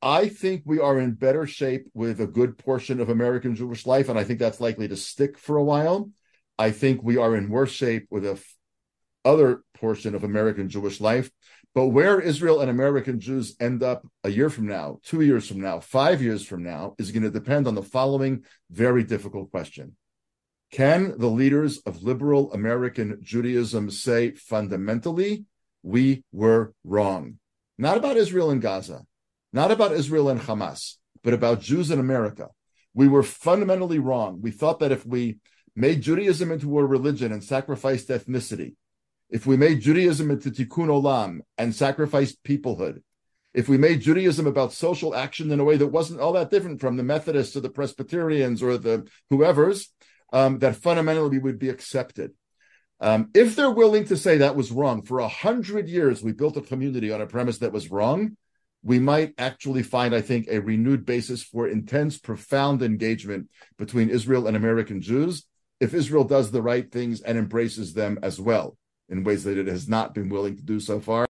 I think we are in better shape with a good portion of American Jewish life, and I think that's likely to stick for a while. I think we are in worse shape with a f- other portion of American Jewish life. But where Israel and American Jews end up a year from now, two years from now, five years from now is going to depend on the following very difficult question. Can the leaders of liberal American Judaism say fundamentally, we were wrong? Not about Israel and Gaza, not about Israel and Hamas, but about Jews in America. We were fundamentally wrong. We thought that if we made Judaism into a religion and sacrificed ethnicity, if we made Judaism into tikkun olam and sacrificed peoplehood, if we made Judaism about social action in a way that wasn't all that different from the Methodists or the Presbyterians or the whoever's, um, that fundamentally we would be accepted. Um, if they're willing to say that was wrong, for a hundred years we built a community on a premise that was wrong, we might actually find, I think, a renewed basis for intense, profound engagement between Israel and American Jews if Israel does the right things and embraces them as well in ways that it has not been willing to do so far.